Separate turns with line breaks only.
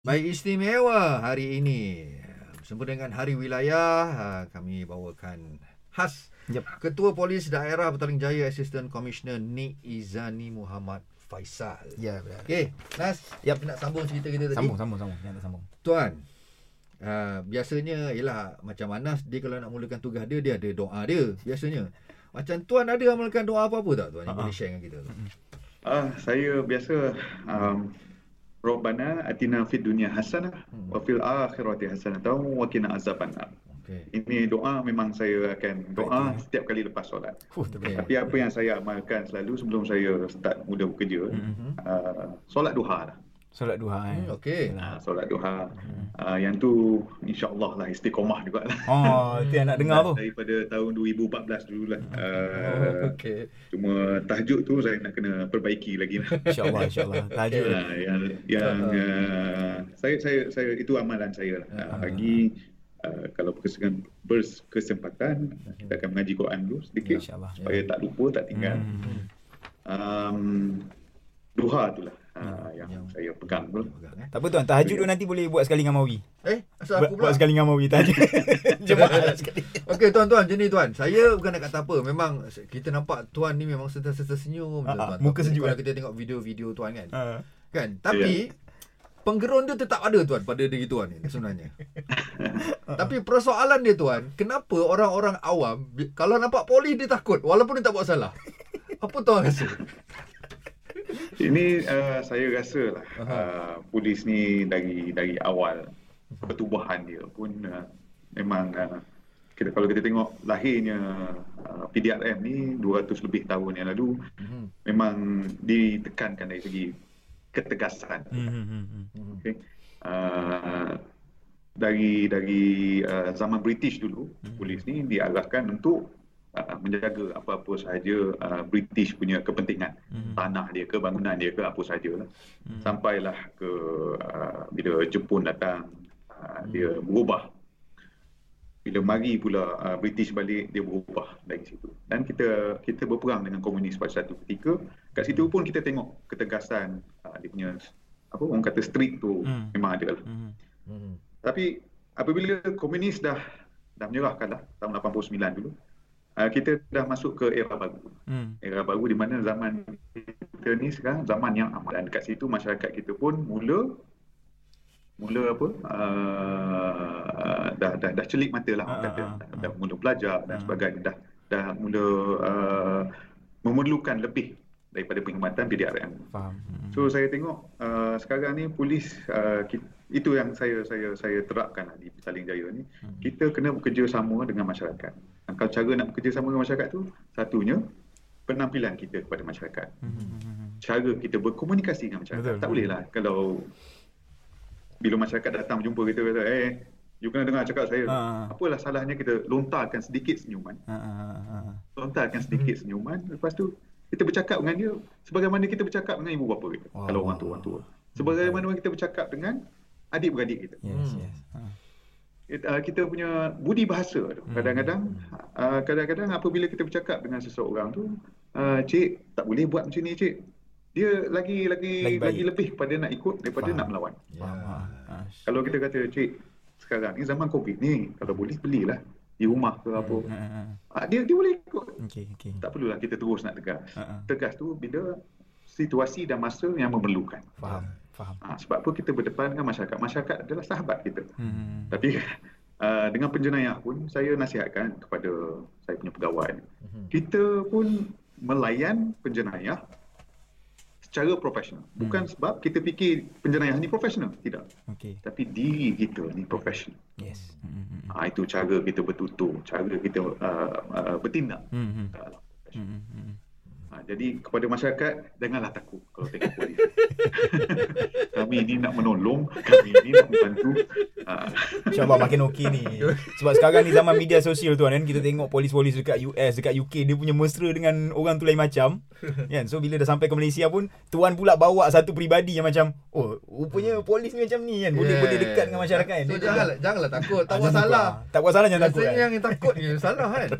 Baik istimewa hari ini bersama dengan Hari Wilayah ha, kami bawakan khas
Yep.
Ketua Polis Daerah Petaling Jaya Assistant Commissioner Nik Izani Muhammad Faisal.
Ya, benar.
Okey, Nas,
Yap.
nak sambung cerita kita tadi.
Sambung, sambung, sambung. Tak sambung.
Tuan, uh, biasanya ialah macam Anas dia kalau nak mulakan tugas dia dia ada doa dia biasanya. Macam tuan ada amalkan doa apa-apa tak tuan? Yang
Ha-ha.
boleh share dengan kita.
Ah, saya biasa um, Rabbana atina fid dunya hasanah
Hmm.
wa fil akhirati hasanah wa qina azabannar.
Okey.
Ini doa memang saya akan doa setiap kali lepas solat.
Fuh,
Okey.
Tapi apa yang saya amalkan selalu sebelum saya start mula bekerja,
Mhm.
uh, solat duha lah.
Solat duha eh.
Hmm, okey.
Uh, solat duha. Uh, yang tu insya-Allah lah istiqomah jugalah.
Oh, itu yang nak dengar tu.
Daripada tahun 2014 dululah.
Oh,
Uh,
okey.
cuma tahajud tu saya nak kena perbaiki lagi lah.
InsyaAllah, insyaAllah. Tahajud.
Ah, yang yang uh, saya saya saya itu amalan saya lah. Uh, pagi uh, kalau berkesempatan berkesempatan kita akan mengaji Quran dulu sedikit
InsyaAllah.
supaya tak lupa tak tinggal.
Hmm.
Um, duha itulah uh, yang,
yang-
saya pegang.
Pegang, eh.
Tak apa tuan, tahajud tu nanti boleh buat sekali dengan Mawi.
Eh, asal
Buat,
aku
buat
pula?
sekali dengan Mawi tahajud. Jemaah sekali.
Okey tuan-tuan, macam ni tuan. Saya bukan nak kata apa. Memang kita nampak tuan ni memang sentiasa senyum.
Ah,
je,
ah,
tuan.
muka sejuk,
Kalau
kan?
kita tengok video-video tuan kan.
Ah.
Kan? Tapi penggerun dia tetap ada tuan pada diri tuan ni sebenarnya. Tapi persoalan dia tuan, kenapa orang-orang awam kalau nampak polis dia takut walaupun dia tak buat salah? Apa tuan rasa?
Ini uh, saya rasa lah uh, polis ni dari dari awal pertubuhan dia pun uh, memang uh, kita kalau kita tengok lahirnya uh, PDRM ni 200 lebih tahun yang lalu
Mhm.
memang ditekankan dari segi ketegasan.
Hmm, hmm, hmm, hmm.
Mhm.
Okay. Uh, dari dari uh, zaman British dulu, polis ni diarahkan untuk uh, menjaga apa-apa sahaja uh, British punya kepentingan.
Mhm.
Tanah dia ke, bangunan dia ke, apa sahajalah.
Hmm.
Sampailah ke uh, bila Jepun datang, uh, dia berubah. Bila mari pula uh, British balik, dia berubah dari situ. Dan kita kita berperang dengan komunis pada satu ketika. Kat situ pun kita tengok ketegasan uh, dia punya apa orang kata street tu
Hmm.
memang ada lah.
Hmm.
Mhm.
Tapi apabila komunis dah dah menyerahkan lah tahun 89 dulu, uh, kita dah masuk ke era baru.
Hmm.
Era baru di mana zaman kita ni sekarang zaman yang aman dan dekat situ masyarakat kita pun mula mula apa uh, dah dah dah celik mata lah
Ah,
kata
ah,
dah,
ah.
dah mula belajar dan
Ah.
sebagainya dah dah mula uh, memerlukan lebih daripada perkhidmatan PDRM.
Faham. Hmm.
So saya tengok uh, sekarang ni polis uh, ki- itu yang saya saya saya terapkan lah di Petaling Jaya ni.
Hmm.
Kita kena bekerja sama dengan masyarakat. Kalau cara nak bekerja sama dengan masyarakat tu satunya penampilan kita kepada masyarakat.
Hmm.
Cara kita berkomunikasi dengan masyarakat.
Betul.
Tak boleh lah kalau bila masyarakat datang jumpa kita kata eh you kena dengar cakap saya.
Ah.
Apalah salahnya kita lontarkan sedikit senyuman.
Ah, ah, ah, ah.
Lontarkan sedikit
Hmm.
senyuman lepas tu kita bercakap dengan dia sebagaimana kita bercakap dengan ibu bapa kita.
Wow.
Kalau orang tua orang tua. Sebagaimana kita bercakap dengan adik-beradik kita.
Yes,
Hmm.
yes.
It, uh, kita punya budi bahasa tu.
Hmm.
Kadang-kadang uh, kadang-kadang apabila kita bercakap dengan seseorang tu, uh, cik tak boleh buat macam ni cik. Dia lagi lagi
Lagi
lagi, lebih pada nak ikut daripada
Faham.
nak melawan.
Ya.
Faham. Ah.
Kalau kita kata cik sekarang ni zaman Covid ni kalau boleh belilah di rumah ke apa.
Ah,
dia dia boleh ikut.
Okey, okey.
Tak perlulah kita terus nak tegas.
Ah, ah.
Tegas tu bila situasi dan masa yang memerlukan.
Faham. Faham.
Ha, sebab apa kita berdepan dengan masyarakat. Masyarakat adalah sahabat kita.
Hmm.
Tapi uh, dengan penjenayah pun saya nasihatkan kepada saya punya pegawai.
Mhm.
Kita pun melayan penjenayah secara profesional. Bukan
Hmm.
sebab kita fikir penjenayah ni profesional. Tidak.
Okey.
Tapi diri kita ni profesional.
Yes. Hmm, hmm, hmm.
Ha, itu cara kita bertutur, cara kita uh, uh, bertindak.
Hmm, hmm.
dalam
Hmm, hmm, hmm.
Jadi kepada masyarakat janganlah takut kalau tengok polis. kami ni nak menolong, kami ni nak membantu. Ha,
InsyaAllah makin okey ni. Sebab sekarang ni zaman media sosial tuan kan kita tengok polis-polis dekat US, dekat UK dia punya mesra dengan orang tu lain macam. Kan? So bila dah sampai ke Malaysia pun tuan pula bawa satu peribadi yang macam oh rupanya polis ni macam ni kan. Boleh
Yeah.
boleh dekat dengan masyarakat kan.
So janganlah janganlah takut, tak
Ah,
buat salah.
ah. Tak buat salah jangan takut. Kan?
yang takut ni salah kan.